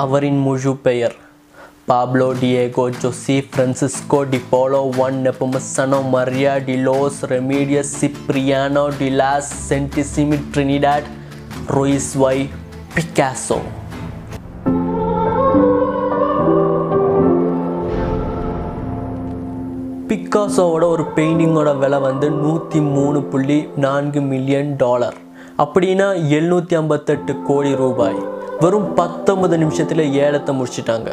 அவரின் முழு பெயர். Pablo Diego Jose Francisco de Paula Juan Nepomuceno Maria de los Remedios Cipriano de la Santisima Trinidad Ruiz y Picasso பிக்காசோவோட ஒரு பெயிண்டிங்கோட விலை வந்து நூற்றி மூணு புள்ளி நான்கு மில்லியன் டாலர். அப்படின்னா எழுநூற்றி ஐம்பத்தெட்டு கோடி ரூபாய். வெறும் பத்தொன்பது நிமிஷத்தில் ஏலத்தை முடிச்சிட்டாங்க.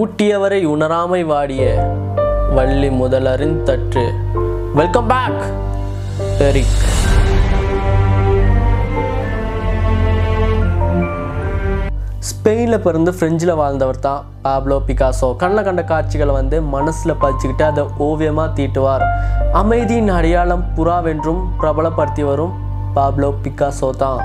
ஊட்டியவரை உணராமை வாடிய வள்ளி முதலரின் தற்று. வெல்கம் பேக் எரிக் ஸ்பெயினில் பிறந்து ஃப்ரெஞ்சில் வாழ்ந்தவர் தான் பாப்லோ பிகாசோ கண்ணில் கண்ட காட்சிகளை வந்து மனசில் பதிச்சுக்கிட்டு அதை ஓவியமாக தீட்டுவார். அமைதியின் அடையாளம் புறாவென்றும் பிரபலப்படுத்தி வரும் பாப்லோ பிகாசோ தான்.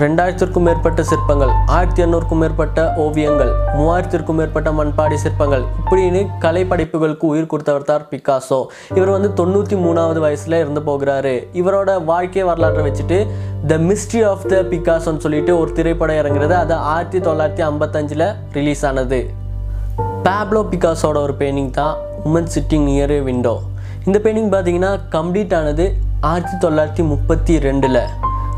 ரெண்டாயிரத்திற்கும் மேற்பட்ட சிற்பங்கள் ஆயிரத்தி எண்ணூறுக்கும் மேற்பட்ட ஓவியங்கள் மூவாயிரத்திற்கும் மேற்பட்ட மண்பாடி சிற்பங்கள் இப்படின்னு கலை படைப்புகளுக்கு உயிர் கொடுத்தவர் தான் பிகாசோ. இவர் வந்து தொண்ணூற்றி மூணாவது வயசில் இருந்து போகிறாரு. இவரோட வாழ்க்கை வரலாற்றை வச்சுட்டு த மிஸ்ட்ரி ஆஃப் த பிகாசோன்னு சொல்லிட்டு ஒரு திரைப்படம் இறங்குறது அது ஆயிரத்தி தொள்ளாயிரத்தி ஐம்பத்தஞ்சில் ரிலீஸ் ஆனது. பேப்லோ பிகாஸோட ஒரு பெயிண்டிங் தான் உமன் சிட்டிங் நியர் விண்டோ இந்த பெயிண்டிங் பார்த்தீங்கன்னா கம்ப்ளீட் ஆனது ஆயிரத்தி தொள்ளாயிரத்தி முப்பத்தி ரெண்டில்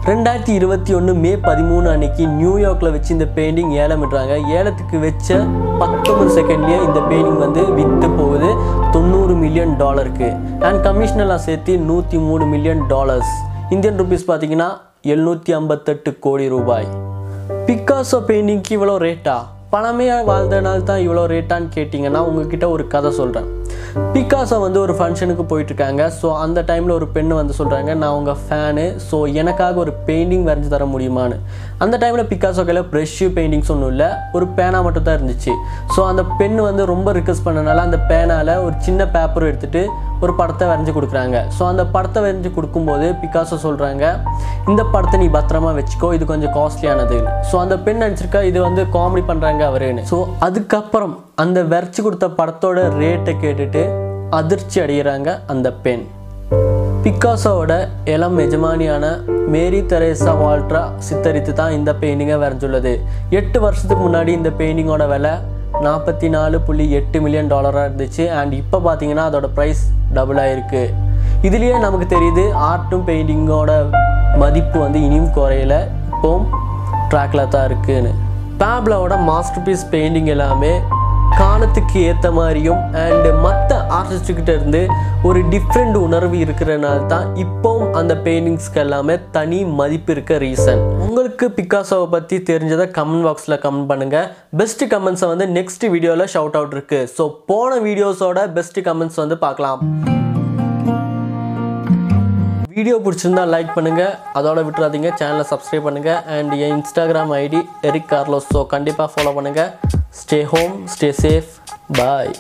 ரெண்டாயிரத்தி இருபத்தி ஒன்று மே பதிமூணு அன்னைக்கு நியூயார்க்கில் வச்சு இந்த பெயிண்டிங் ஏலமிடுறாங்க. ஏலத்துக்கு வச்ச பத்தொன்பது செகண்ட்லேயே இந்த பெயிண்டிங் வந்து விற்று போகுது. தொண்ணூறு மில்லியன் டாலருக்கு அண்ட் கமிஷனெல்லாம் சேர்த்து நூற்றி மூணு மில்லியன் டாலர்ஸ் இந்தியன் ருபீஸ் பார்த்தீங்கன்னா எழுநூற்றி ஐம்பத்தெட்டு கோடி ரூபாய். பிக்காசோ பெயிண்டிங்க்கு இவ்வளோ ரேட்டா பணமே வாழ்ந்தனால தான் இவ்வளோ ரேட்டான்னு கேட்டிங்கன்னா உங்ககிட்ட ஒரு கதை சொல்கிறேன் பிகாசோ வந்து ஒரு ஃபங்க்ஷனுக்கு போயிட்டுருக்காங்க. ஸோ அந்த டைமில் ஒரு பெண்ணு வந்து சொல்கிறாங்க நான் உங்கள் ஃபேனு ஸோ எனக்காக ஒரு பெயிண்டிங் வரைஞ்சி தர முடியுமான்னு. அந்த டைமில் பிக்காசோ கையில் ப்ரெஷ்ஷு பெயிண்டிங்ஸ் ஒன்றும் இல்லை. ஒரு பேனா மட்டும் தான் இருந்துச்சு. ஸோ அந்த பெண் வந்து ரொம்ப ரிக்வஸ்ட் பண்ணனால அந்த பேனால் ஒரு சின்ன பேப்பரும் எடுத்துகிட்டு ஒரு படத்தை வரைஞ்சி கொடுக்குறாங்க. ஸோ அந்த படத்தை வரைஞ்சி கொடுக்கும்போது பிகாசோ சொல்கிறாங்க இந்த படத்தை நீ பத்திரமா வச்சுக்கோ இது கொஞ்சம் காஸ்ட்லியானது ஸோ அந்த பெண் நினச்சிருக்கா இது வந்து காமெடி பண்ணுறாங்க அவருன்னு. ஸோ அதுக்கப்புறம் அந்த வரைச்சி கொடுத்த படத்தோட ரேட்டை கேட்டுட்டு அதிர்ச்சி அடைகிறாங்க அந்த பெண். பிக்காசோவோட இளம் எஜமானியான மேரி தெரேசா வால்ட்ரா சித்தரித்து தான் இந்த பெயிண்டிங்கை வரைஞ்சுள்ளது. எட்டு வருஷத்துக்கு முன்னாடி இந்த பெயிண்டிங்கோட விலை நாற்பத்தி நாலு புள்ளி எட்டு மில்லியன் டாலராக இருந்துச்சு. அண்ட் இப்போ பார்த்தீங்கன்னா அதோட ப்ரைஸ் டபுள் ஆகிருக்கு இதுலேயே நமக்கு தெரியுது ஆர்ட்டும் பெயிண்டிங்கோட மதிப்பு வந்து இனியும் குறையல. இப்போவும் ட்ராக்ல தான் இருக்குன்னு. பேப்லாவோட மாஸ்டர் பீஸ் பெயிண்டிங் எல்லாமே காலத்துக்கு ஏற்ற மாதிரியும் அண்டு மற்ற ஆர்டிஸ்ட்டுக்கிட்ட இருந்து ஒரு டிஃப்ரெண்ட் உணர்வு இருக்கிறனால தான் இப்போவும் அந்த பெயிண்டிங்ஸ்க்கு எல்லாமே தனி மதிப்பு இருக்க ரீசன் உங்களுக்கு பிக்காசோவை பற்றி தெரிஞ்சதை கமெண்ட் பாக்ஸில் கமெண்ட் பண்ணுங்கள் பெஸ்ட் கமெண்ட்ஸை வந்து நெக்ஸ்ட் வீடியோவில் ஷவுட் அவுட் இருக்குது ஸோ போன வீடியோஸோட பெஸ்ட் கமெண்ட்ஸ் வந்து பார்க்கலாம். வீடியோ பிடிச்சிருந்தா லைக் பண்ணுங்கள் அதோட விட்டுறாதீங்க. சேனலை சப்ஸ்கிரைப் பண்ணுங்கள் and N Instagram ID Eric Carlos so கண்டிப்பாக ஃபாலோ பண்ணுங்கள் stay home stay safe. Bye.